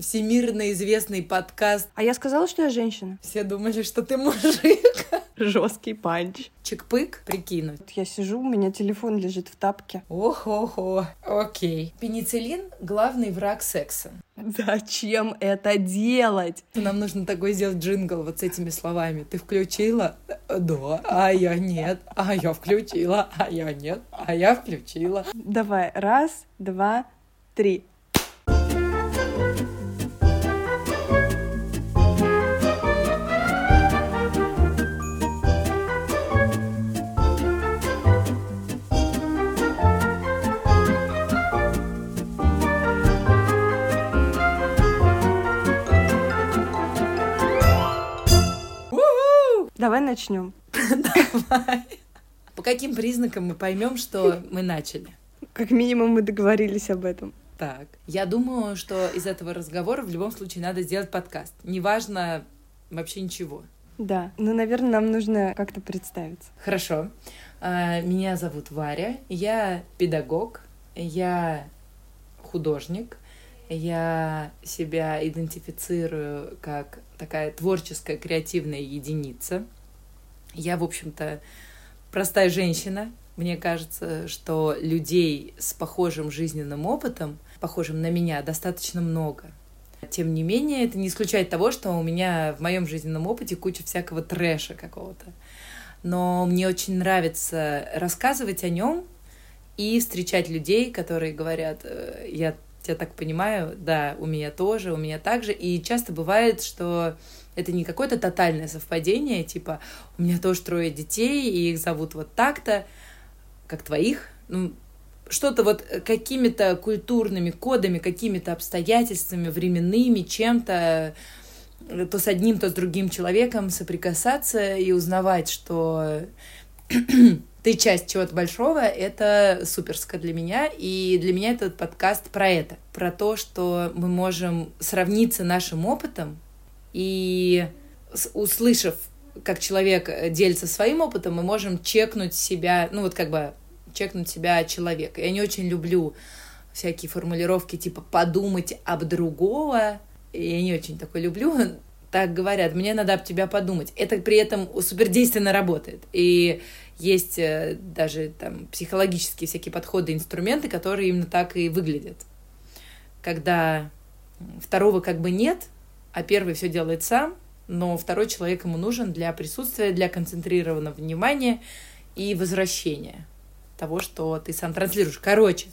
всемирно известный подкаст. А я сказала, что я женщина. Все думали, что ты мужик. Жесткий панч. Чик-пык, прикину. Вот Я сижу, у меня телефон лежит в тапке. Ох-охо. Окей. Пенициллин — главный враг секса. Зачем это делать? Нам нужно такой сделать джингл вот с этими словами. Ты включила? Да. А я нет. А я включила. А я нет. А я включила. Давай, раз, два, три. Давай начнем. Давай. По каким признакам мы поймем, что мы начали? Как минимум мы договорились об этом. Так, я думаю, что из этого разговора в любом случае надо сделать подкаст. Неважно вообще ничего. Да, ну, наверное, нам нужно как-то представиться. Хорошо. А, Меня зовут Варя, я педагог, я художник, я себя идентифицирую как такая творческая креативная единица. Я, в общем-то, простая женщина. Мне кажется, что людей с похожим жизненным опытом, похожим на меня, достаточно много. Тем не менее, это не исключает того, что у меня в моем жизненном опыте куча всякого трэша какого-то. Но мне очень нравится рассказывать о нем и встречать людей, которые говорят, «Э, я так понимаю, да, у меня тоже, у меня также. И часто бывает, что это не какое-то тотальное совпадение, типа, у меня тоже трое детей, и их зовут вот так-то, как твоих. Ну, что-то вот какими-то культурными кодами, какими-то обстоятельствами, временными, чем-то, э, то с одним, то с другим человеком соприкасаться и узнавать, что ты часть чего-то большого, это суперско для меня. И для меня этот подкаст про это. Про то, что мы можем сравниться нашим опытом и услышав, как человек э, делится своим опытом, мы можем чекнуть себя, ну вот как бы чекнуть себя человека. Я не очень люблю всякие формулировки типа подумать об другого. Я не очень такое люблю. Так говорят, мне надо об тебя подумать. Это при этом супердейственно работает. И есть э, даже там психологические всякие подходы, инструменты, которые именно так и выглядят. Когда второго как бы нет, а первый все делает сам, но второй человек ему нужен для присутствия, для концентрированного внимания и возвращения того, что ты сам транслируешь. Короче,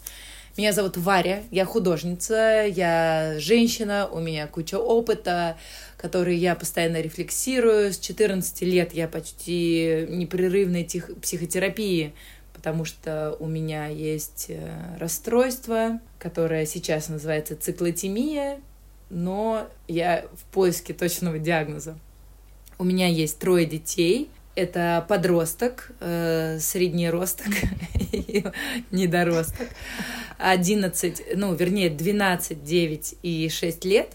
меня зовут Варя, я художница, я женщина, у меня куча опыта, который я постоянно рефлексирую. С 14 лет я почти непрерывной тех- психотерапии, потому что у меня есть э, расстройство, которое сейчас называется циклотемия, но я в поиске точного диагноза. У меня есть трое детей. Это подросток, э, средний росток и недоросток. 11, ну, вернее, 12, 9 и 6 лет.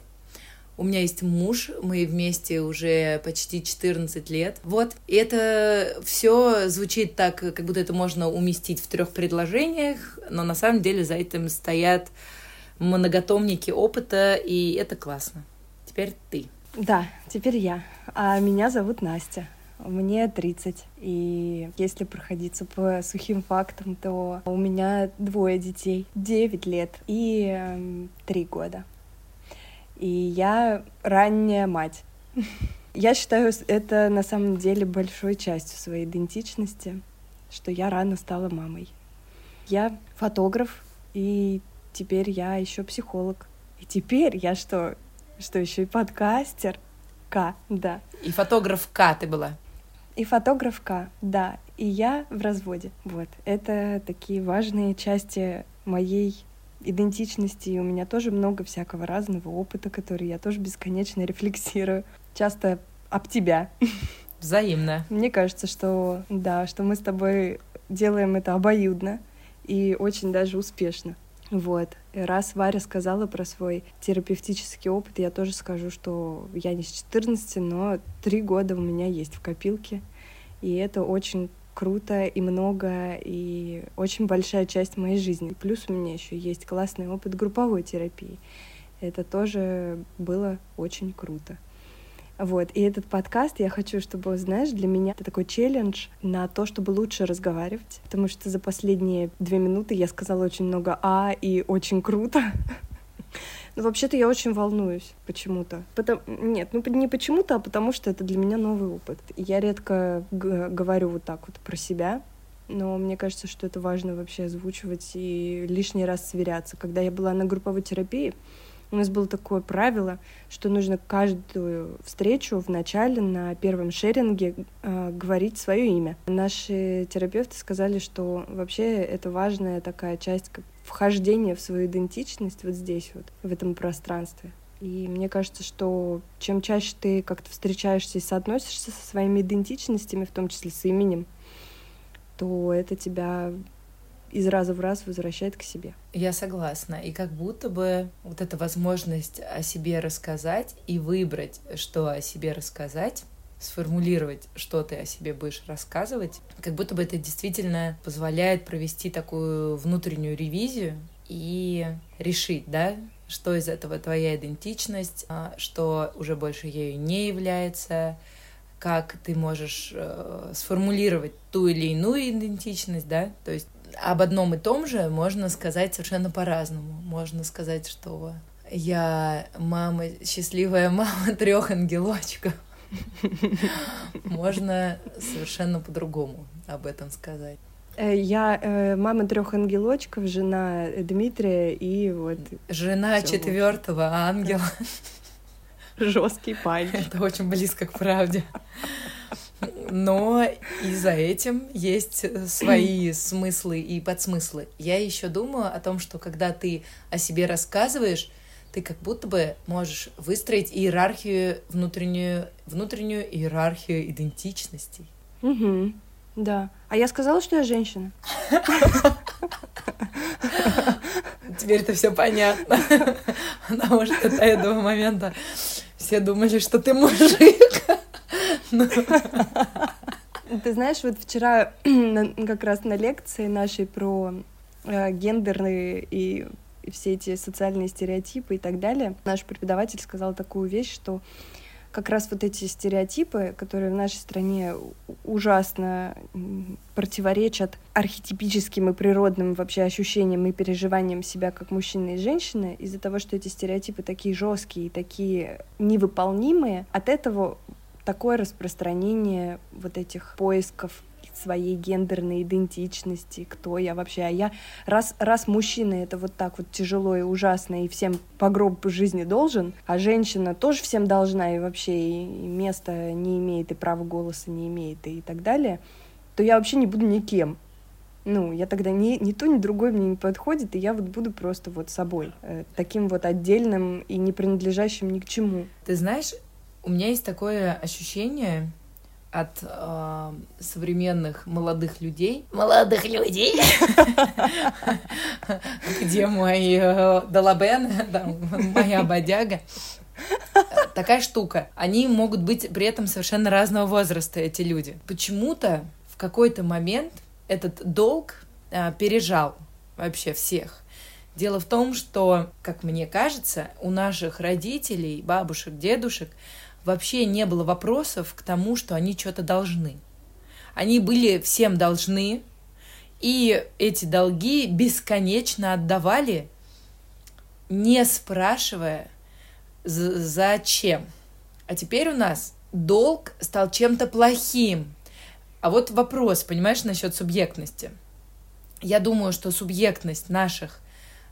У меня есть муж, мы вместе уже почти 14 лет. Вот. И это все звучит так, как будто это можно уместить в трех предложениях, но на самом деле за этим стоят многотомники опыта, и это классно. Теперь ты. Да, теперь я. А меня зовут Настя. Мне 30. И если проходиться по сухим фактам, то у меня двое детей. 9 лет и 3 года. И я ранняя мать. Я считаю это на самом деле большой частью своей идентичности, что я рано стала мамой. Я фотограф, и теперь я еще психолог. И теперь я что? Что еще и подкастер? К, да. И фотограф К ты была. И фотограф К, да. И я в разводе. Вот. Это такие важные части моей идентичности. И у меня тоже много всякого разного опыта, который я тоже бесконечно рефлексирую. Часто об тебя. Взаимно. Мне кажется, что да, что мы с тобой делаем это обоюдно и очень даже успешно. Вот. Раз Варя сказала про свой терапевтический опыт, я тоже скажу, что я не с 14, но три года у меня есть в копилке. И это очень круто и много, и очень большая часть моей жизни. Плюс у меня еще есть классный опыт групповой терапии. Это тоже было очень круто. Вот, и этот подкаст я хочу, чтобы, знаешь, для меня это такой челлендж на то, чтобы лучше разговаривать, потому что за последние две минуты я сказала очень много «а» и «очень круто». Вообще-то я очень волнуюсь почему-то. Потом... Нет, ну не почему-то, а потому что это для меня новый опыт. Я редко говорю вот так вот про себя, но мне кажется, что это важно вообще озвучивать и лишний раз сверяться. Когда я была на групповой терапии, у нас было такое правило, что нужно каждую встречу в начале на первом шеринге э, говорить свое имя. Наши терапевты сказали, что вообще это важная такая часть как вхождения в свою идентичность вот здесь вот, в этом пространстве. И мне кажется, что чем чаще ты как-то встречаешься и соотносишься со своими идентичностями, в том числе с именем, то это тебя из раза в раз возвращает к себе. Я согласна. И как будто бы вот эта возможность о себе рассказать и выбрать, что о себе рассказать, сформулировать, что ты о себе будешь рассказывать, как будто бы это действительно позволяет провести такую внутреннюю ревизию и решить, да, что из этого твоя идентичность, а, что уже больше ею не является, как ты можешь э, сформулировать ту или иную идентичность, да, то есть об одном и том же можно сказать совершенно по-разному. Можно сказать, что я мама, счастливая мама трех ангелочков. Можно совершенно по-другому об этом сказать. Э, я э, мама трех ангелочков, жена Дмитрия и вот. Жена четвертого ангела. Жесткий парень. Это очень близко к правде. Но и за этим есть свои смыслы и подсмыслы. Я еще думаю о том, что когда ты о себе рассказываешь, ты как будто бы можешь выстроить иерархию внутреннюю, внутреннюю иерархию идентичностей. Угу. Да. А я сказала, что я женщина. Теперь это все понятно. Потому что до этого момента все думали, что ты мужик. Ты знаешь, вот вчера как раз на лекции нашей про э, гендерные и все эти социальные стереотипы и так далее, наш преподаватель сказал такую вещь, что как раз вот эти стереотипы, которые в нашей стране ужасно противоречат архетипическим и природным вообще ощущениям и переживаниям себя как мужчины и женщины, из-за того, что эти стереотипы такие жесткие и такие невыполнимые, от этого такое распространение вот этих поисков своей гендерной идентичности, кто я вообще. А я, раз, раз мужчина это вот так вот тяжело и ужасно, и всем по гроб жизни должен, а женщина тоже всем должна, и вообще и, места не имеет, и права голоса не имеет, и так далее, то я вообще не буду никем. Ну, я тогда ни, ни то, ни другое мне не подходит, и я вот буду просто вот собой, э, таким вот отдельным и не принадлежащим ни к чему. Ты знаешь, у меня есть такое ощущение, от э, современных молодых людей. Молодых людей? Где мой э, Далабен, моя бодяга. Такая штука. Они могут быть при этом совершенно разного возраста, эти люди. Почему-то в какой-то момент этот долг э, пережал вообще всех. Дело в том, что, как мне кажется, у наших родителей, бабушек, дедушек вообще не было вопросов к тому, что они что-то должны. Они были всем должны, и эти долги бесконечно отдавали, не спрашивая, зачем. А теперь у нас долг стал чем-то плохим. А вот вопрос, понимаешь, насчет субъектности. Я думаю, что субъектность наших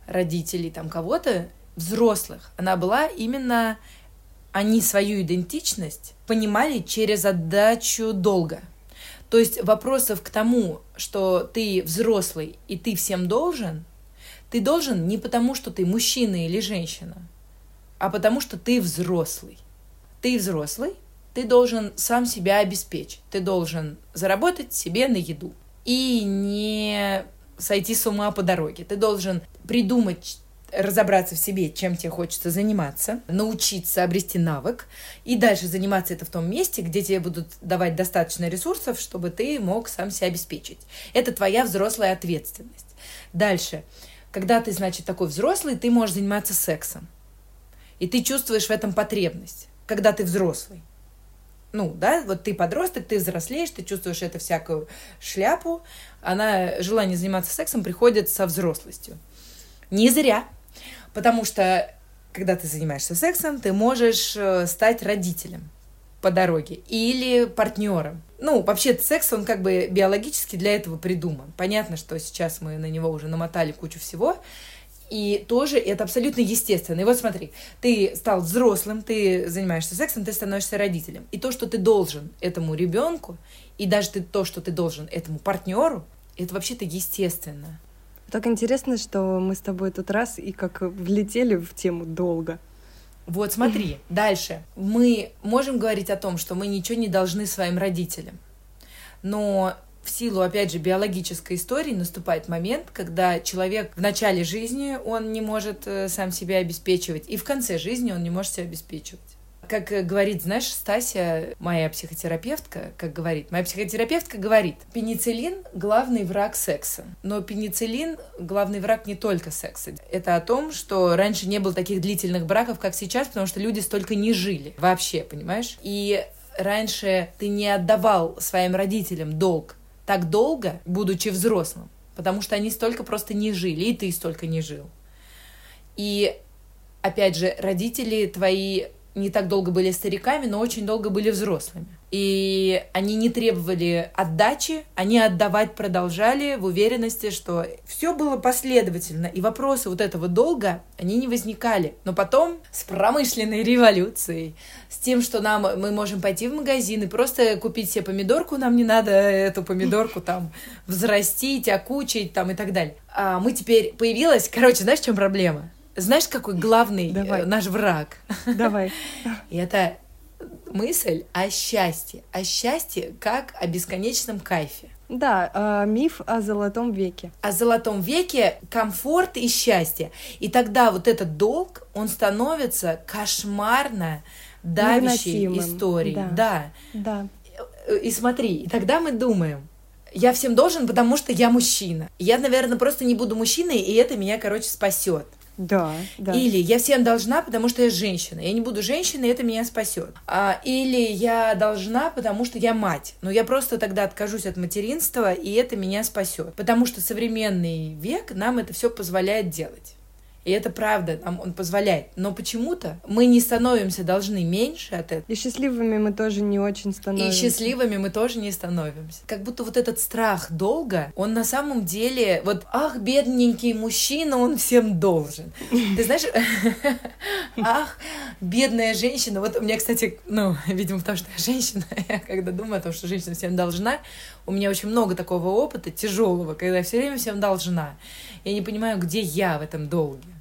родителей, там кого-то, взрослых, она была именно они свою идентичность понимали через отдачу долга. То есть вопросов к тому, что ты взрослый и ты всем должен, ты должен не потому, что ты мужчина или женщина, а потому, что ты взрослый. Ты взрослый, ты должен сам себя обеспечить. Ты должен заработать себе на еду и не сойти с ума по дороге. Ты должен придумать разобраться в себе, чем тебе хочется заниматься, научиться обрести навык, и дальше заниматься это в том месте, где тебе будут давать достаточно ресурсов, чтобы ты мог сам себя обеспечить. Это твоя взрослая ответственность. Дальше, когда ты, значит, такой взрослый, ты можешь заниматься сексом. И ты чувствуешь в этом потребность, когда ты взрослый. Ну, да, вот ты подросток, ты взрослеешь, ты чувствуешь эту всякую шляпу, она, желание заниматься сексом приходит со взрослостью. Не зря, потому что когда ты занимаешься сексом, ты можешь э, стать родителем по дороге или партнером. Ну, вообще секс, он как бы биологически для этого придуман. Понятно, что сейчас мы на него уже намотали кучу всего, и тоже это абсолютно естественно. И вот смотри, ты стал взрослым, ты занимаешься сексом, ты становишься родителем. И то, что ты должен этому ребенку, и даже ты, то, что ты должен этому партнеру, это вообще-то естественно. Так интересно, что мы с тобой тут раз и как влетели в тему долго. Вот смотри, дальше. Мы можем говорить о том, что мы ничего не должны своим родителям. Но в силу, опять же, биологической истории наступает момент, когда человек в начале жизни он не может э, сам себя обеспечивать, и в конце жизни он не может себя обеспечивать как говорит, знаешь, Стася, моя психотерапевтка, как говорит, моя психотерапевтка говорит, пенициллин — главный враг секса. Но пенициллин — главный враг не только секса. Это о том, что раньше не было таких длительных браков, как сейчас, потому что люди столько не жили вообще, понимаешь? И раньше ты не отдавал своим родителям долг так долго, будучи взрослым, потому что они столько просто не жили, и ты столько не жил. И опять же, родители твои не так долго были стариками, но очень долго были взрослыми. И они не требовали отдачи, они отдавать продолжали в уверенности, что все было последовательно, и вопросы вот этого долга, они не возникали. Но потом с промышленной революцией, с тем, что нам мы можем пойти в магазин и просто купить себе помидорку, нам не надо эту помидорку там взрастить, окучить там и так далее. А мы теперь появилась, короче, знаешь, в чем проблема? Знаешь, какой главный Давай. Э, наш враг? Давай. И это мысль о счастье. О счастье как о бесконечном кайфе. Да, э, миф о золотом веке. О золотом веке комфорт и счастье. И тогда вот этот долг, он становится кошмарно давящей историей. Да. да. да. И смотри, и тогда мы думаем, я всем должен, потому что я мужчина. Я, наверное, просто не буду мужчиной, и это меня, короче, спасет. Да, да. Или я всем должна, потому что я женщина. Я не буду женщиной, это меня спасет. А, или я должна, потому что я мать. Но я просто тогда откажусь от материнства, и это меня спасет. Потому что современный век нам это все позволяет делать. И это правда, нам он позволяет. Но почему-то мы не становимся должны меньше от этого. И счастливыми мы тоже не очень становимся. И счастливыми мы тоже не становимся. Как будто вот этот страх долга, он на самом деле, вот, ах, бедненький мужчина, он всем должен. Ты знаешь, ах, бедная женщина. Вот у меня, кстати, ну, видимо, потому что я женщина, я когда думаю о том, что женщина всем должна, у меня очень много такого опыта тяжелого, когда я все время всем должна. Я не понимаю, где я в этом долге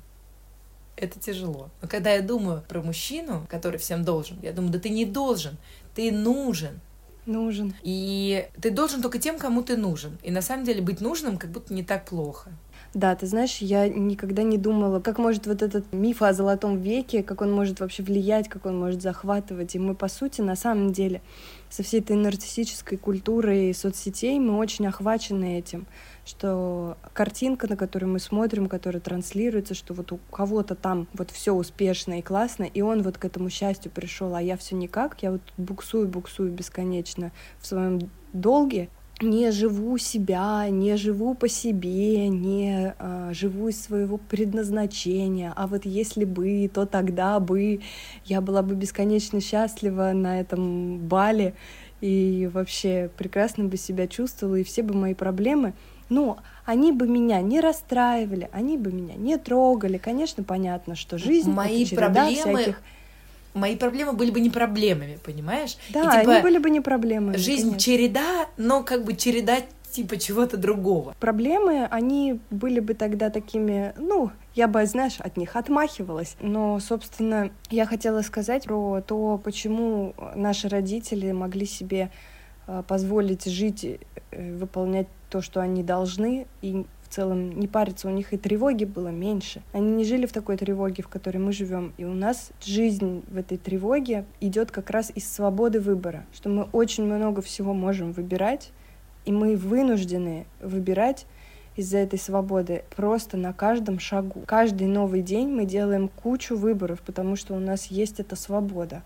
это тяжело. Но когда я думаю про мужчину, который всем должен, я думаю, да ты не должен, ты нужен. Нужен. И ты должен только тем, кому ты нужен. И на самом деле быть нужным как будто не так плохо. Да, ты знаешь, я никогда не думала, как может вот этот миф о золотом веке, как он может вообще влиять, как он может захватывать. И мы, по сути, на самом деле, со всей этой нарциссической культурой соцсетей мы очень охвачены этим что картинка, на которую мы смотрим, которая транслируется, что вот у кого-то там вот все успешно и классно, и он вот к этому счастью пришел, а я все никак, я вот буксую, буксую бесконечно в своем долге, не живу себя, не живу по себе, не а, живу из своего предназначения. А вот если бы, то тогда бы я была бы бесконечно счастлива на этом бале и вообще прекрасно бы себя чувствовала, и все бы мои проблемы но они бы меня не расстраивали, они бы меня не трогали. Конечно, понятно, что жизнь мои это проблемы всяких... Мои проблемы были бы не проблемами, понимаешь? Да, И, типа, они были бы не проблемами. Жизнь конечно. череда, но как бы череда типа чего-то другого. Проблемы, они были бы тогда такими, ну, я бы, знаешь, от них отмахивалась. Но, собственно, я хотела сказать про то, почему наши родители могли себе позволить жить, э, выполнять то, что они должны, и в целом не париться, у них и тревоги было меньше. Они не жили в такой тревоге, в которой мы живем. И у нас жизнь в этой тревоге идет как раз из свободы выбора, что мы очень много всего можем выбирать, и мы вынуждены выбирать из-за этой свободы просто на каждом шагу. Каждый новый день мы делаем кучу выборов, потому что у нас есть эта свобода.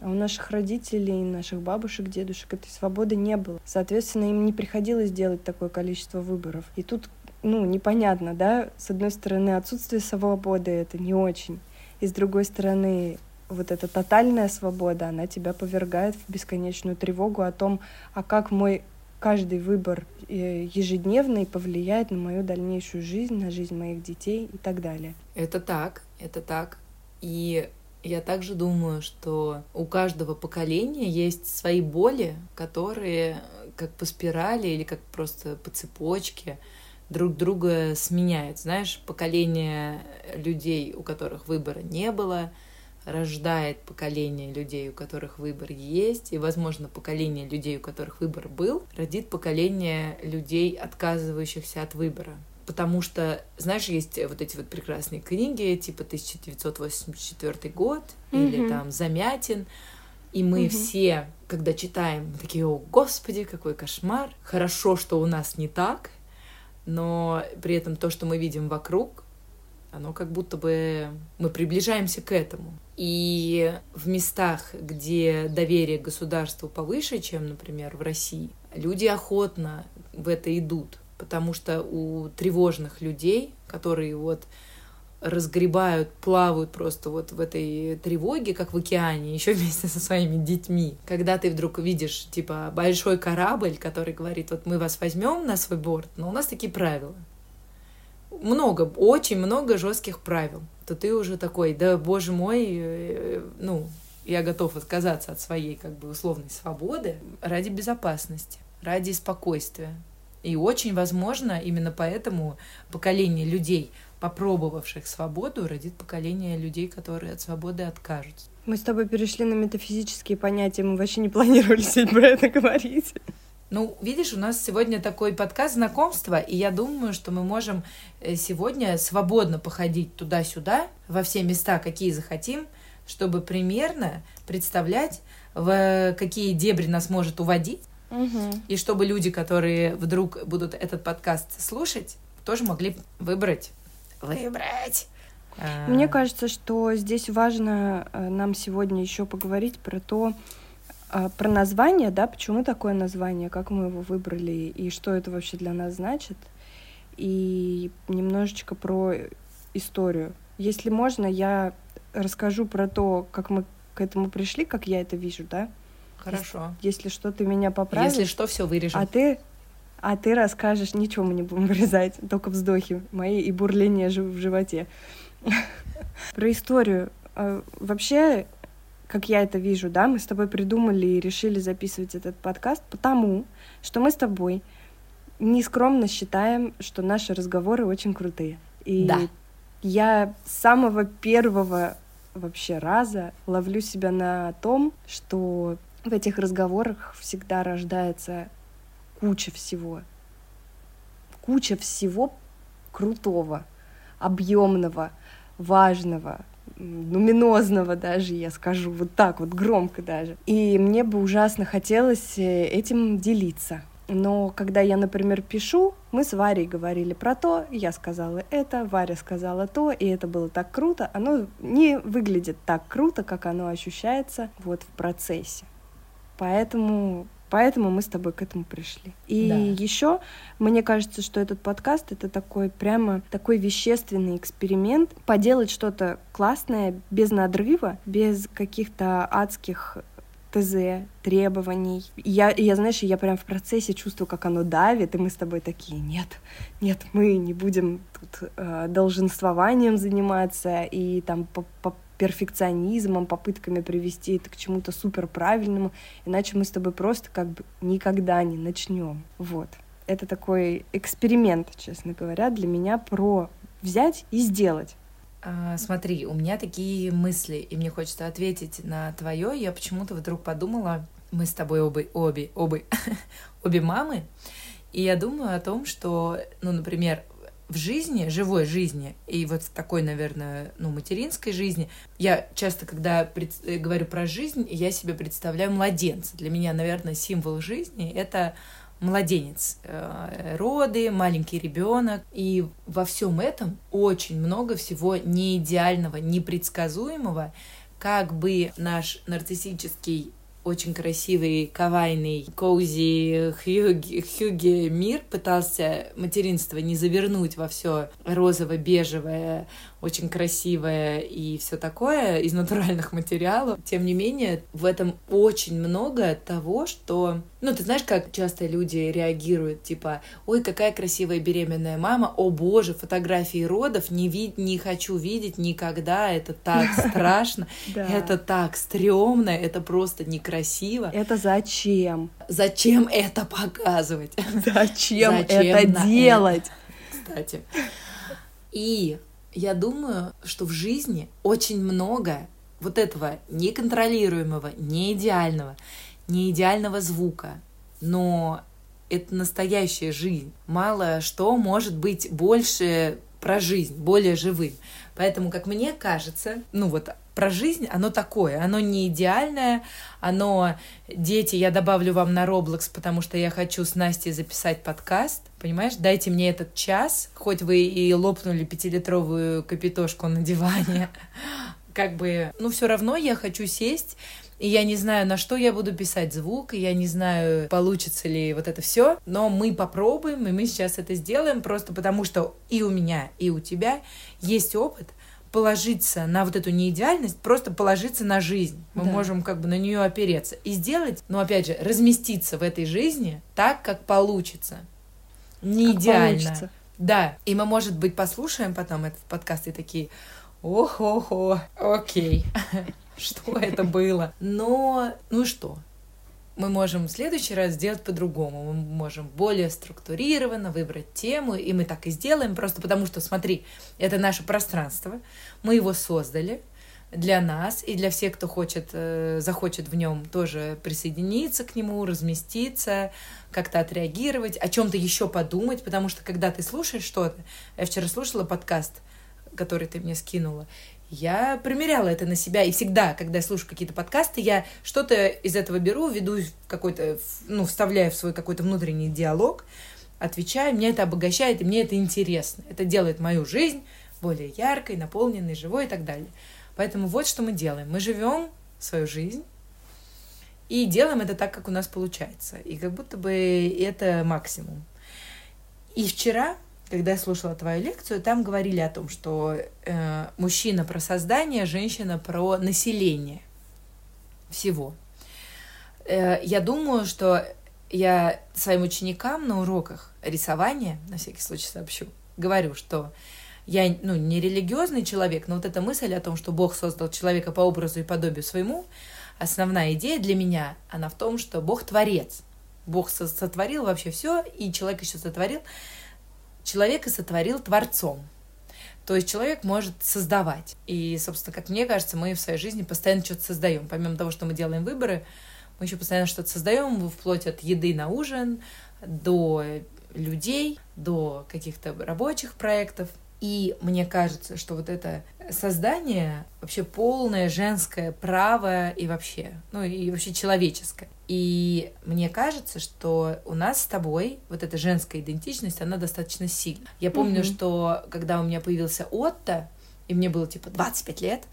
А у наших родителей, наших бабушек, дедушек этой свободы не было. Соответственно, им не приходилось делать такое количество выборов. И тут, ну, непонятно, да? С одной стороны, отсутствие свободы — это не очень. И с другой стороны, вот эта тотальная свобода, она тебя повергает в бесконечную тревогу о том, а как мой каждый выбор э, ежедневный повлияет на мою дальнейшую жизнь, на жизнь моих детей и так далее. Это так, это так. И я также думаю, что у каждого поколения есть свои боли, которые как по спирали или как просто по цепочке друг друга сменяют. Знаешь, поколение людей, у которых выбора не было, рождает поколение людей, у которых выбор есть, и, возможно, поколение людей, у которых выбор был, родит поколение людей, отказывающихся от выбора. Потому что, знаешь, есть вот эти вот прекрасные книги, типа 1984 год mm-hmm. или там Замятин, и мы mm-hmm. все, когда читаем, такие, о, господи, какой кошмар, хорошо, что у нас не так, но при этом то, что мы видим вокруг, оно как будто бы мы приближаемся к этому. И в местах, где доверие к государству повыше, чем, например, в России, люди охотно в это идут, потому что у тревожных людей, которые вот разгребают, плавают просто вот в этой тревоге, как в океане, еще вместе со своими детьми. Когда ты вдруг видишь, типа, большой корабль, который говорит, вот мы вас возьмем на свой борт, но у нас такие правила много, очень много жестких правил, то ты уже такой, да, боже мой, э, ну, я готов отказаться от своей, как бы, условной свободы ради безопасности, ради спокойствия. И очень возможно, именно поэтому поколение людей, попробовавших свободу, родит поколение людей, которые от свободы откажутся. Мы с тобой перешли на метафизические понятия, мы вообще не планировали сегодня про это говорить. Ну, видишь, у нас сегодня такой подкаст знакомства, и я думаю, что мы можем э, сегодня свободно походить туда-сюда, во все места, какие захотим, чтобы примерно представлять, в какие дебри нас может уводить, угу. и чтобы люди, которые вдруг будут этот подкаст слушать, тоже могли выбрать. Выбрать! Мне а. кажется, что здесь важно э, нам сегодня еще поговорить про то, а, про название, да, почему такое название, как мы его выбрали и что это вообще для нас значит. И немножечко про историю. Если можно, я расскажу про то, как мы к этому пришли, как я это вижу, да? Хорошо. Если, что, ты меня поправишь. Если что, все вырежем. А ты, а ты расскажешь, ничего мы не будем вырезать, только вздохи мои и бурление в животе. Про историю. А, вообще, как я это вижу, да, мы с тобой придумали и решили записывать этот подкаст, потому что мы с тобой нескромно считаем, что наши разговоры очень крутые. И да. я с самого первого вообще раза ловлю себя на том, что в этих разговорах всегда рождается куча всего. Куча всего крутого, объемного, важного, нуминозного даже, я скажу, вот так вот громко даже. И мне бы ужасно хотелось э, этим делиться. Но когда я, например, пишу, мы с Варей говорили про то, я сказала это, Варя сказала то, и это было так круто. Оно не выглядит так круто, как оно ощущается вот в процессе. Поэтому Поэтому мы с тобой к этому пришли. И да. еще мне кажется, что этот подкаст это такой прямо такой вещественный эксперимент, поделать что-то классное без надрыва, без каких-то адских ТЗ, требований. Я, я, знаешь, я прям в процессе чувствую, как оно давит, и мы с тобой такие, нет, нет, мы не будем тут э, долженствованием заниматься и там по, по перфекционизмом, попытками привести это к чему-то супер правильному, иначе мы с тобой просто как бы никогда не начнем. Вот. Это такой эксперимент, честно говоря, для меня про взять и сделать. А, смотри, у меня такие мысли, и мне хочется ответить на твое. Я почему-то вдруг подумала, мы с тобой обе, обе, обе, обе мамы, и я думаю о том, что, ну, например, в жизни, живой жизни, и вот в такой, наверное, ну, материнской жизни, я часто, когда пред... Э, говорю про жизнь, я себе представляю младенца. Для меня, наверное, символ жизни — это младенец, э, роды, маленький ребенок. И во всем этом очень много всего неидеального, непредсказуемого, как бы наш нарциссический очень красивый, кавайный, коузи хьюги, хьюги мир пытался материнство не завернуть во все розово-бежевое, очень красивое и все такое из натуральных материалов. Тем не менее, в этом очень много того, что... Ну, ты знаешь, как часто люди реагируют, типа, ой, какая красивая беременная мама, о боже, фотографии родов не, вид не хочу видеть никогда, это так страшно, это так стрёмно, это просто некрасиво. Это зачем? Зачем это показывать? Зачем, это делать? Кстати. И я думаю, что в жизни очень много вот этого неконтролируемого, неидеального, неидеального звука, но это настоящая жизнь. Мало что может быть больше про жизнь, более живым. Поэтому, как мне кажется, ну вот про жизнь, оно такое, оно не идеальное, оно, дети, я добавлю вам на Roblox, потому что я хочу с Настей записать подкаст, понимаешь, дайте мне этот час, хоть вы и лопнули пятилитровую капитошку на диване, как бы, ну все равно я хочу сесть и я не знаю, на что я буду писать звук, и я не знаю, получится ли вот это все, но мы попробуем, и мы сейчас это сделаем, просто потому что и у меня, и у тебя есть опыт, положиться на вот эту неидеальность, просто положиться на жизнь. Мы да. можем как бы на нее опереться и сделать, ну опять же, разместиться в этой жизни так, как получится. Не как идеально. Получится. Да. И мы, может быть, послушаем потом этот подкаст и такие, ох-охо, окей, что это было. Но, ну что, мы можем в следующий раз сделать по-другому. Мы можем более структурированно выбрать тему, и мы так и сделаем, просто потому что, смотри, это наше пространство, мы его создали для нас и для всех, кто хочет, э, захочет в нем тоже присоединиться к нему, разместиться, как-то отреагировать, о чем-то еще подумать, потому что когда ты слушаешь что-то, я вчера слушала подкаст, который ты мне скинула, я примеряла это на себя, и всегда, когда я слушаю какие-то подкасты, я что-то из этого беру, веду какой-то, ну, вставляю в свой какой-то внутренний диалог, отвечаю, мне это обогащает, и мне это интересно. Это делает мою жизнь более яркой, наполненной, живой и так далее. Поэтому вот что мы делаем. Мы живем свою жизнь и делаем это так, как у нас получается. И как будто бы это максимум. И вчера когда я слушала твою лекцию, там говорили о том, что э, мужчина про создание, женщина про население всего. Э, я думаю, что я своим ученикам на уроках рисования, на всякий случай сообщу, говорю, что я ну, не религиозный человек, но вот эта мысль о том, что Бог создал человека по образу и подобию своему, основная идея для меня, она в том, что Бог творец. Бог сотворил вообще все, и человек еще сотворил человека сотворил Творцом. То есть человек может создавать. И, собственно, как мне кажется, мы в своей жизни постоянно что-то создаем. Помимо того, что мы делаем выборы, мы еще постоянно что-то создаем, вплоть от еды на ужин, до людей, до каких-то рабочих проектов. И мне кажется, что вот это создание вообще полное женское право и вообще, ну и вообще человеческое. И мне кажется, что у нас с тобой вот эта женская идентичность, она достаточно сильна. Я помню, mm-hmm. что когда у меня появился Отто, и мне было типа 25 лет,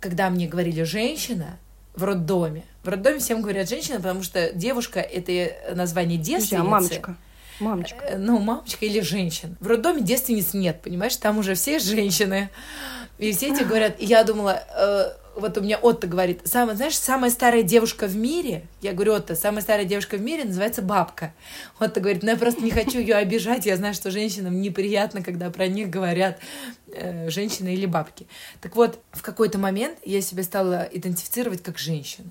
когда мне говорили женщина в роддоме. В роддоме всем говорят женщина, потому что девушка это название девственницы. А мамочка. Мамочка. Э, ну, мамочка или женщина. В роддоме девственниц нет, понимаешь? Там уже все женщины. И все эти говорят, и я думала, э, вот у меня Отто говорит, самая, знаешь, самая старая девушка в мире, я говорю, Отто, самая старая девушка в мире называется бабка. Отто говорит, ну я просто не хочу ее обижать, я знаю, что женщинам неприятно, когда про них говорят э, женщины или бабки. Так вот, в какой-то момент я себя стала идентифицировать как женщину.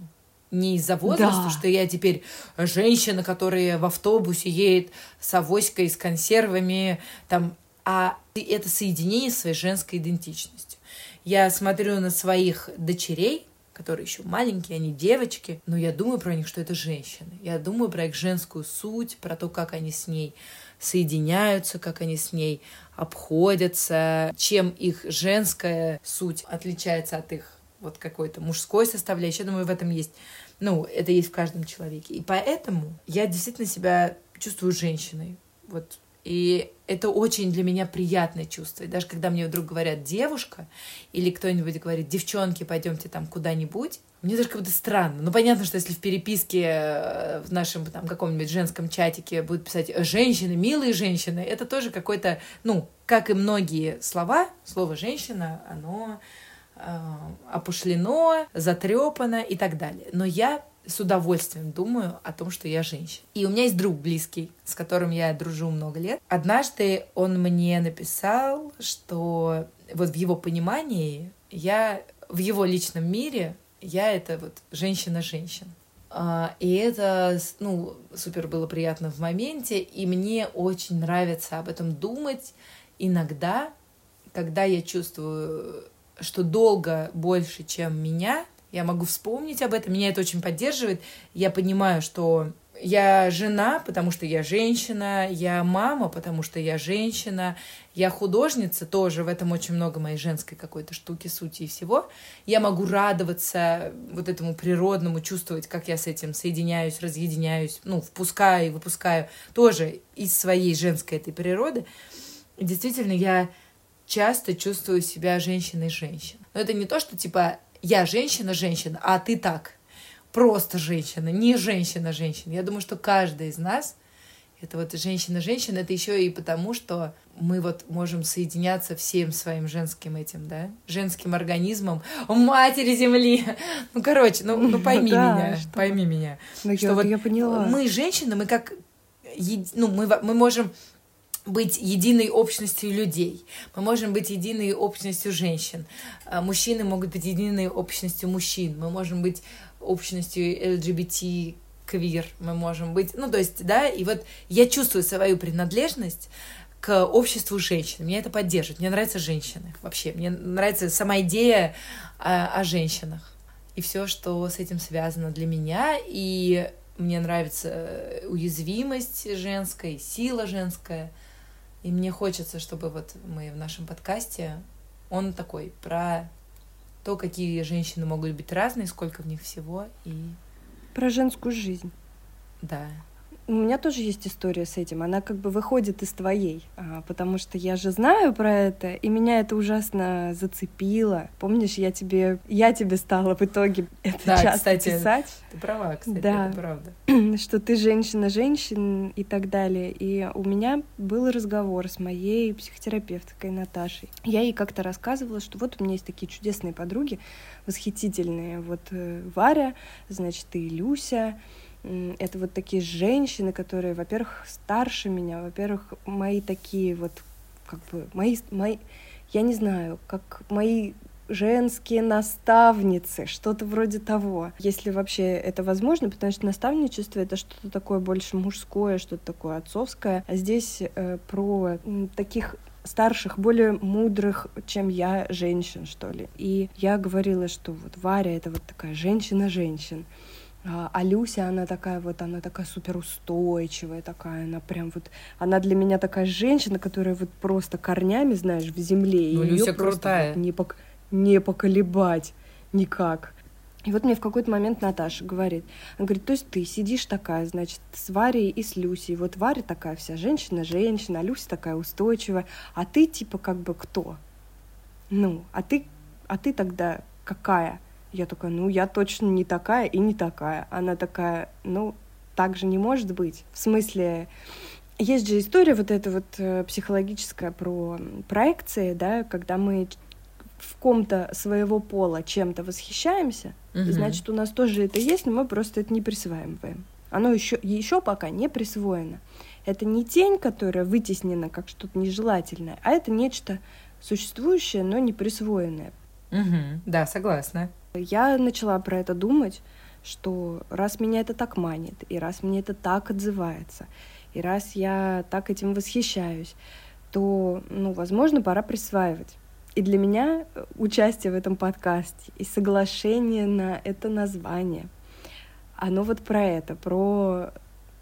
Не из-за возраста, да. что я теперь женщина, которая в автобусе едет с авоськой, с консервами, там, а это соединение своей женской идентичностью. Я смотрю на своих дочерей, которые еще маленькие, они девочки, но я думаю про них, что это женщины. Я думаю про их женскую суть, про то, как они с ней соединяются, как они с ней обходятся, чем их женская суть отличается от их вот какой-то мужской составляющей. Я думаю, в этом есть, ну, это есть в каждом человеке. И поэтому я действительно себя чувствую женщиной. Вот. И это очень для меня приятное чувство. И даже когда мне вдруг говорят девушка, или кто-нибудь говорит, девчонки, пойдемте там куда-нибудь, мне даже как будто странно. Ну, понятно, что если в переписке э, в нашем там каком-нибудь женском чатике будут писать «женщины», «милые женщины», это тоже какой-то, ну, как и многие слова, слово «женщина», оно опушлено, затрепано и так далее. Но я с удовольствием думаю о том, что я женщина. И у меня есть друг близкий, с которым я дружу много лет. Однажды он мне написал, что вот в его понимании я в его личном мире я это вот женщина-женщина. А, и это, ну, супер было приятно в моменте, и мне очень нравится об этом думать иногда, когда я чувствую, что долго больше, чем меня, я могу вспомнить об этом, меня это очень поддерживает. Я понимаю, что я жена, потому что я женщина, я мама, потому что я женщина, я художница тоже, в этом очень много моей женской какой-то штуки, сути и всего. Я могу радоваться вот этому природному, чувствовать, как я с этим соединяюсь, разъединяюсь, ну, впускаю и выпускаю тоже из своей женской этой природы. И действительно, я часто чувствую себя женщиной-женщиной. Но это не то, что типа я женщина-женщина, а ты так просто женщина, не женщина-женщина. Я думаю, что каждая из нас это вот женщина-женщина, это еще и потому, что мы вот можем соединяться всем своим женским этим, да, женским организмом, матери Земли. Ну, короче, ну, ну пойми да, меня, что? пойми меня. Ну, что я, вот я поняла. Мы женщины, мы как, ну, мы, мы можем быть единой общностью людей. Мы можем быть единой общностью женщин. А мужчины могут быть единой общностью мужчин. Мы можем быть общностью ЛГБТ, квир, мы можем быть, ну, то есть, да, и вот я чувствую свою принадлежность к обществу женщин. Меня это поддерживает. Мне нравятся женщины вообще. Мне нравится сама идея о, о женщинах. И все, что с этим связано для меня. И мне нравится уязвимость женская, сила женская. И мне хочется, чтобы вот мы в нашем подкасте, он такой про то, какие женщины могут быть разные, сколько в них всего, и... Про женскую жизнь. Да. У меня тоже есть история с этим. Она как бы выходит из твоей, а, потому что я же знаю про это, и меня это ужасно зацепило. Помнишь, я тебе, я тебе стала в итоге это да, часто кстати, писать. Ты права, кстати, да. это правда. Что ты женщина женщин и так далее. И у меня был разговор с моей психотерапевткой Наташей. Я ей как-то рассказывала, что вот у меня есть такие чудесные подруги, восхитительные. Вот э, Варя, значит, и Люся это вот такие женщины, которые, во-первых, старше меня, во-первых, мои такие вот, как бы, мои, мои, я не знаю, как мои женские наставницы, что-то вроде того. Если вообще это возможно, потому что наставничество это что-то такое больше мужское, что-то такое отцовское. А здесь э, про таких старших, более мудрых, чем я, женщин, что ли. И я говорила, что вот Варя — это вот такая женщина-женщин. А, Люся, она такая вот, она такая супер устойчивая такая, она прям вот, она для меня такая женщина, которая вот просто корнями, знаешь, в земле. Ну, и Люся крутая. Вот не, пок не поколебать никак. И вот мне в какой-то момент Наташа говорит, она говорит, то есть ты сидишь такая, значит, с Варей и с Люсей, вот Варя такая вся женщина-женщина, а Люся такая устойчивая, а ты типа как бы кто? Ну, а ты, а ты тогда какая? Я такая, ну, я точно не такая и не такая. Она такая, ну, так же не может быть. В смысле, есть же история вот эта вот э, психологическая про проекции, да, когда мы в ком-то своего пола чем-то восхищаемся, угу. значит, у нас тоже это есть, но мы просто это не присваиваем. Оно еще, еще пока не присвоено. Это не тень, которая вытеснена как что-то нежелательное, а это нечто существующее, но не присвоенное. Угу. Да, согласна. Я начала про это думать, что раз меня это так манит, и раз мне это так отзывается, и раз я так этим восхищаюсь, то, ну, возможно, пора присваивать. И для меня э, участие в этом подкасте и соглашение на это название, оно вот про это, про,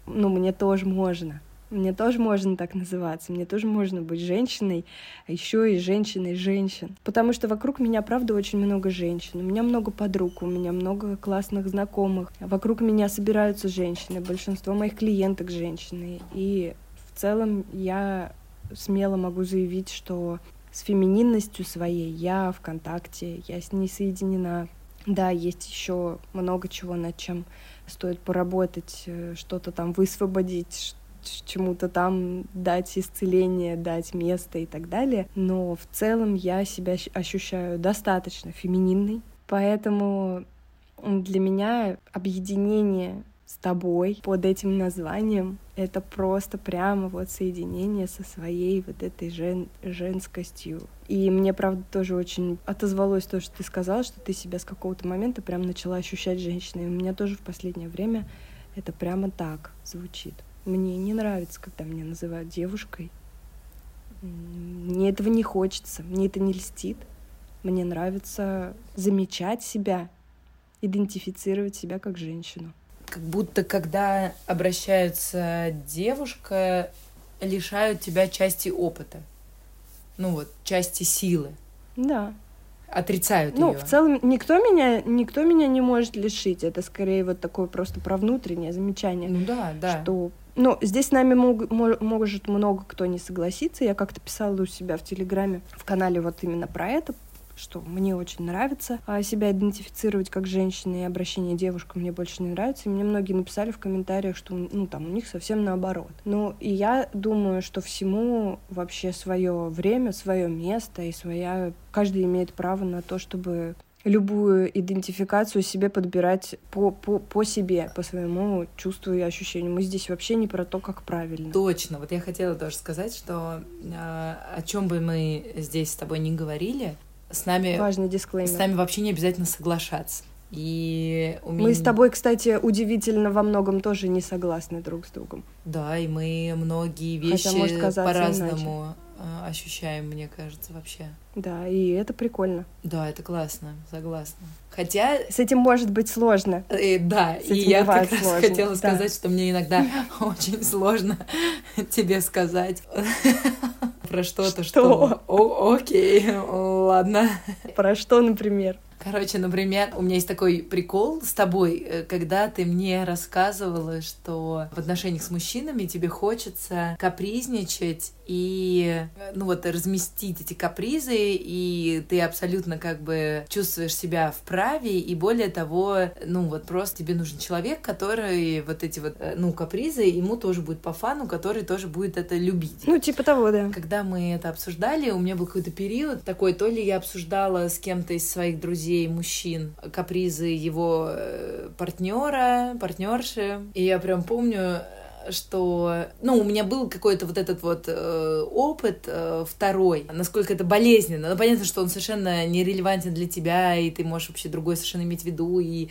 ну, мне тоже можно. Мне тоже можно так называться, мне тоже можно быть женщиной, а еще и женщиной женщин. Потому что вокруг меня, правда, очень много женщин. У меня много подруг, у меня много классных знакомых. Вокруг меня собираются женщины, большинство моих клиенток женщины. И в целом я смело могу заявить, что с фемининностью своей я в контакте, я с ней соединена. Да, есть еще много чего, над чем стоит поработать, э, что-то там высвободить, чему-то там дать исцеление, дать место и так далее. Но в целом я себя ощущаю достаточно фемининной, поэтому для меня объединение с тобой под этим названием это просто прямо вот соединение со своей вот этой жен женскостью. И мне, правда, тоже очень отозвалось то, что ты сказала, что ты себя с какого-то момента прям начала ощущать женщиной. И у меня тоже в последнее время это прямо так звучит. Мне не нравится, когда меня называют девушкой. Мне этого не хочется, мне это не льстит. Мне нравится замечать себя, идентифицировать себя как женщину. Как будто когда обращаются девушка, лишают тебя части опыта. Ну вот, части силы. Да. Отрицают ну, ее. в целом, никто меня, никто меня не может лишить. Это скорее вот такое просто про внутреннее замечание. Ну да, да. Что ну, здесь с нами мог, может много кто не согласиться. Я как-то писала у себя в Телеграме, в канале вот именно про это, что мне очень нравится а, себя идентифицировать как женщина, и обращение девушкам мне больше не нравится. И мне многие написали в комментариях, что ну, там у них совсем наоборот. Ну, и я думаю, что всему вообще свое время, свое место и своя... Каждый имеет право на то, чтобы любую идентификацию себе подбирать по, по, по себе, по своему чувству и ощущению. Мы здесь вообще не про то, как правильно. Точно. Вот я хотела тоже сказать, что э, о чем бы мы здесь с тобой не говорили, с нами... Важный дисклеймер. С нами вообще не обязательно соглашаться. И у меня... Мы с тобой, кстати, удивительно во многом тоже не согласны друг с другом. Да, и мы многие вещи по-разному ощущаем, мне кажется, вообще. Да, и это прикольно. Да, это классно, согласна. Хотя... С этим может быть сложно. И, э, да, С и я как раз хотела да. сказать, что мне иногда очень сложно тебе сказать про что-то, что... Окей, ладно. Про что, например? Короче, например, у меня есть такой прикол с тобой, э, когда ты мне рассказывала, что в отношениях с мужчинами тебе хочется капризничать и, э, ну вот, разместить эти капризы, и ты абсолютно как бы чувствуешь себя вправе, и более того, ну вот просто тебе нужен человек, который вот эти вот, э, ну, капризы, ему тоже будет по фану, который тоже будет это любить. Ну, типа того, да. Когда мы это обсуждали, у меня был какой-то период такой, то ли я обсуждала с кем-то из своих друзей, мужчин, капризы его э, партнера, партнерши, и я прям помню, что, ну, у меня был какой-то вот этот вот э, опыт э, второй, насколько это болезненно. Ну, понятно, что он совершенно нерелевантен для тебя, и ты можешь вообще другое совершенно иметь в виду, и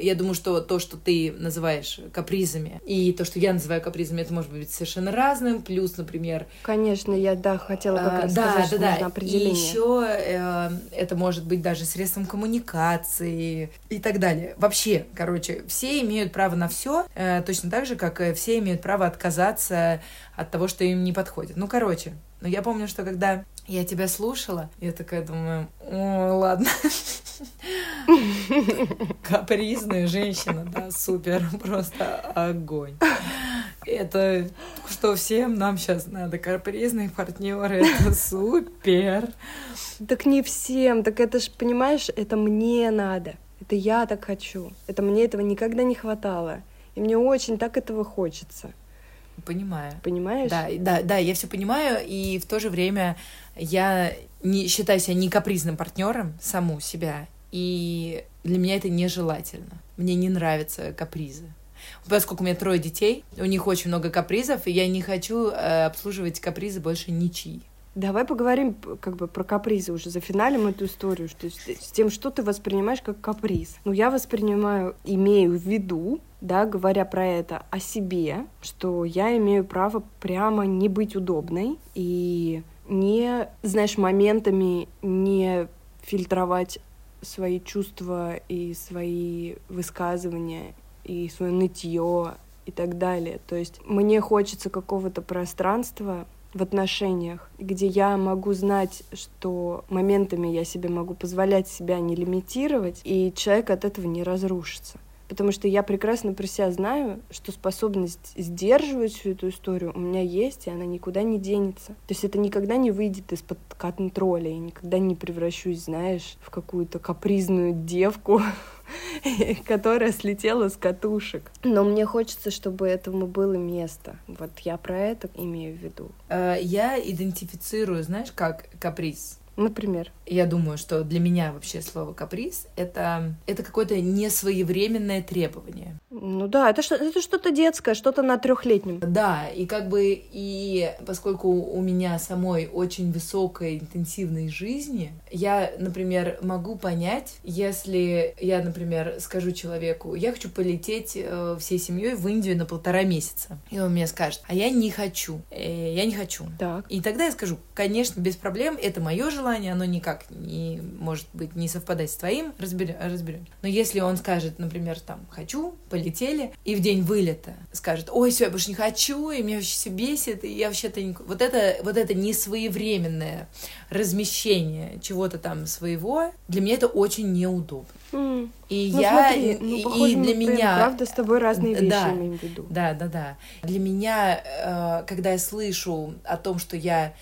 я думаю, что то, что ты называешь капризами, и то, что я называю капризами, это может быть совершенно разным. Плюс, например... Конечно, я, да, хотела как а, раз да, сказать, да, что да. определение. И еще э, это может быть даже средством коммуникации и так далее. Вообще, короче, все имеют право на все, э, точно так же, как все имеют право отказаться от того, что им не подходит. Ну, короче, но я помню, что когда я тебя слушала, я такая думаю, о, ладно. Капризная женщина, да, супер, просто огонь. Это что всем нам сейчас надо, капризные партнеры, это супер. Так не всем, так это ж, понимаешь, это мне надо. Это я так хочу. Это мне этого никогда не хватало. И мне очень так этого хочется. Понимаю. Понимаешь? Да, да, да, я все понимаю, и в то же время я не считаю себя не капризным партнером саму себя, и для меня это нежелательно. Мне не нравятся капризы. Поскольку у меня трое детей, у них очень много капризов, и я не хочу э, обслуживать капризы больше ничьи. Давай поговорим как бы про капризы уже, за финалем эту историю, что, с тем, что ты воспринимаешь как каприз. Ну, я воспринимаю, имею в виду, да, говоря про это о себе, что я имею право прямо не быть удобной и не, знаешь, моментами не фильтровать свои чувства и свои высказывания и свое нытье и так далее. То есть мне хочется какого-то пространства в отношениях, где я могу знать, что моментами я себе могу позволять себя не лимитировать, и человек от этого не разрушится потому что я прекрасно про себя знаю, что способность сдерживать всю эту историю у меня есть, и она никуда не денется. То есть это никогда не выйдет из-под контроля, я никогда не превращусь, знаешь, в какую-то капризную девку, которая слетела с катушек. Но мне хочется, чтобы этому было место. Вот я про это имею в виду. Э, я идентифицирую, знаешь, как каприз. Например? Я думаю, что для меня вообще слово каприз это, это какое-то несвоевременное требование. Ну да, это, это что-то детское, что-то на трехлетнем. Да, и как бы и поскольку у меня самой очень высокая интенсивность жизни, я, например, могу понять, если я, например, скажу человеку, я хочу полететь э, всей семьей в Индию на полтора месяца, и он мне скажет, а я не хочу, э, я не хочу. Так. И тогда я скажу, конечно, без проблем, это мое желание желание, оно никак не может быть не совпадать с твоим, разберем. разберем. Но если он скажет, например, там, хочу, полетели, и в день вылета скажет, ой, все, я больше не хочу, и меня вообще все бесит, и я вообще-то не... Вот это, вот это несвоевременное размещение чего-то там своего, для меня это очень неудобно. Mm. И ну, я, смотри, ну, и, похоже, и для мы, меня, правда, с тобой разные вещи да, имеем в виду. Да, да, да. Для меня, э, когда я слышу о том, что я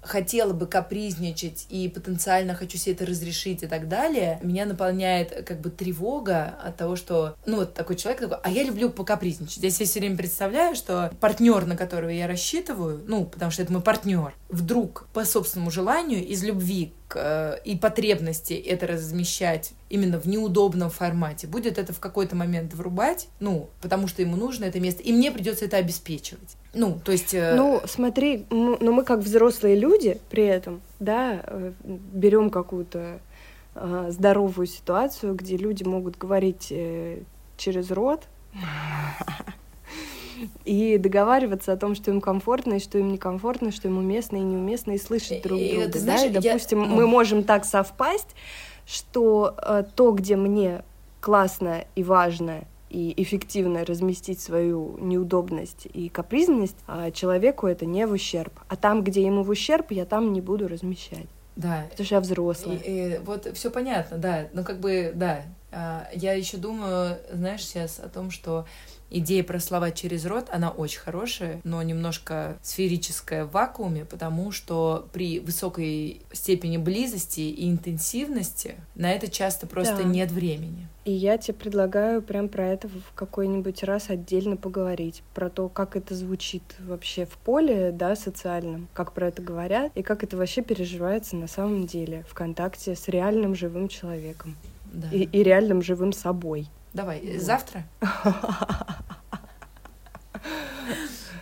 хотела бы капризничать и потенциально хочу себе это разрешить и так далее, меня наполняет как бы тревога от того, что, ну, вот такой человек такой, а я люблю покапризничать. Я себе все время представляю, что партнер, на которого я рассчитываю, ну, потому что это мой партнер, вдруг по собственному желанию из любви и потребности это размещать именно в неудобном формате, будет это в какой-то момент врубать, ну, потому что ему нужно это место, и мне придется это обеспечивать. Ну, то есть... Э... Ну, смотри, но ну, мы как взрослые люди при этом, да, э, берем какую-то э, здоровую ситуацию, где люди могут говорить э, через рот, и договариваться о том, что им комфортно и что им некомфортно, что им уместно и неуместно, и слышать друг друга. И, ты знаешь, да? и, допустим, я... мы можем так совпасть, что э, то, где мне классно и важно и эффективно разместить свою неудобность и капризность, а человеку это не в ущерб. А там, где ему в ущерб, я там не буду размещать. Да. Потому что я взрослая. И, и, вот все понятно, да. Ну, как бы, да. А, я еще думаю, знаешь, сейчас о том, что идея про слова через рот, она очень хорошая, но немножко сферическая в вакууме, потому что при высокой степени близости и интенсивности на это часто просто да. нет времени. И я тебе предлагаю прям про это в какой-нибудь раз отдельно поговорить, про то, как это звучит вообще в поле, да, социальном, как про это говорят, и как это вообще переживается на самом деле в контакте с реальным живым человеком. Да. И, и реальным живым собой. Давай, вот. завтра?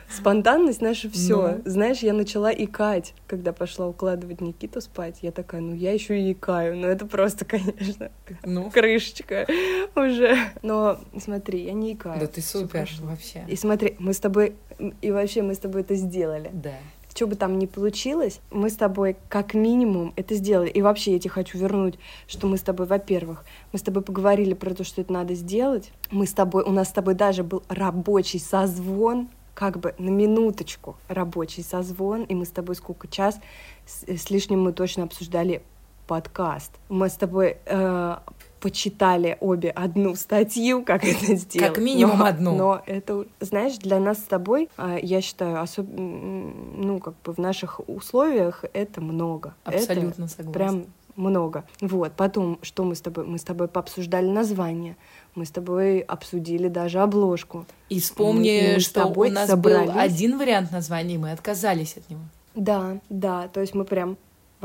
Спонтанность наша все. Ну. Знаешь, я начала икать, когда пошла укладывать Никиту спать. Я такая, ну я еще и икаю. Ну это просто, конечно, ну. крышечка уже. Но смотри, я не икаю. Да ты супер вообще. И смотри, мы с тобой, и вообще мы с тобой это сделали. Да что бы там ни получилось, мы с тобой как минимум это сделали. И вообще я тебе хочу вернуть, что мы с тобой, во-первых, мы с тобой поговорили про то, что это надо сделать. Мы с тобой, у нас с тобой даже был рабочий созвон, как бы на минуточку рабочий созвон, и мы с тобой сколько час с, с лишним мы точно обсуждали подкаст. Мы с тобой э, почитали обе одну статью, как это сделать. Как минимум но, одну. Но это, знаешь, для нас с тобой, а, я считаю, особ... ну, как бы в наших условиях это много. Абсолютно это согласна. Прям много. Вот, потом, что мы с тобой? Мы с тобой пообсуждали название, мы с тобой обсудили даже обложку. И вспомни, мы, мы что у нас собрались. был один вариант названия, и мы отказались от него. Да, да, то есть мы прям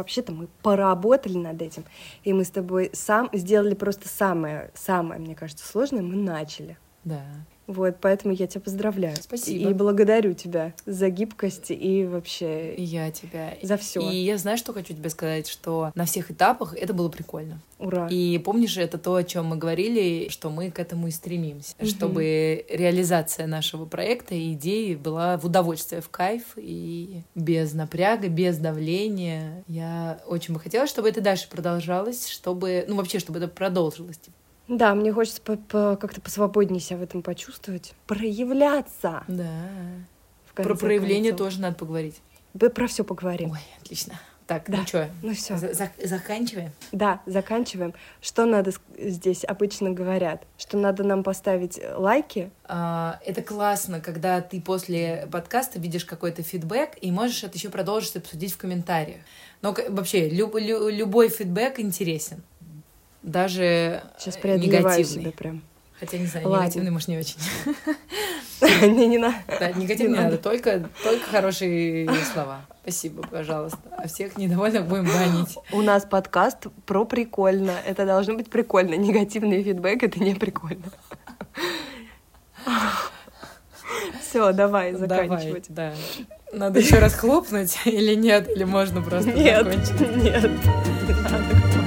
вообще-то мы поработали над этим, и мы с тобой сам сделали просто самое, самое, мне кажется, сложное, мы начали. Да. Вот, поэтому я тебя поздравляю. Спасибо. И благодарю тебя за гибкость и вообще. И я тебя. За все. И я знаю, что хочу тебе сказать, что на всех этапах это было прикольно. Ура. И помнишь, это то, о чем мы говорили, что мы к этому и стремимся, угу. чтобы реализация нашего проекта и идеи была в удовольствие, в кайф и без напряга, без давления. Я очень бы хотела, чтобы это дальше продолжалось, чтобы, ну вообще, чтобы это продолжилось. Да, мне хочется по- по- как-то посвободнее себя в этом почувствовать. Проявляться. Да. Про проявление концов. тоже надо поговорить. Мы про все поговорим. Ой, отлично. Так, Да. ну что, Ну все. заканчиваем? Да, заканчиваем. Что надо здесь обычно говорят? Что надо нам поставить э, лайки. А, Это классно, когда ты после подкаста видишь какой-то фидбэк и можешь это еще продолжить обсудить в комментариях. Но вообще люб- лю- любой фидбэк интересен. Даже Сейчас э, негативный. себя прям. Хотя не знаю, Ладно. негативный, может, не очень. Не, не надо. Да, негативный Не не надо, только, только хорошие слова. Спасибо, пожалуйста. А всех недовольных будем банить. У нас подкаст про прикольно. Это должно быть прикольно. Негативный фидбэк — это не прикольно. Все, давай Давай, заканчивать. да. Надо еще раз хлопнуть или нет? Или можно просто Нет, закончить? нет, не надо.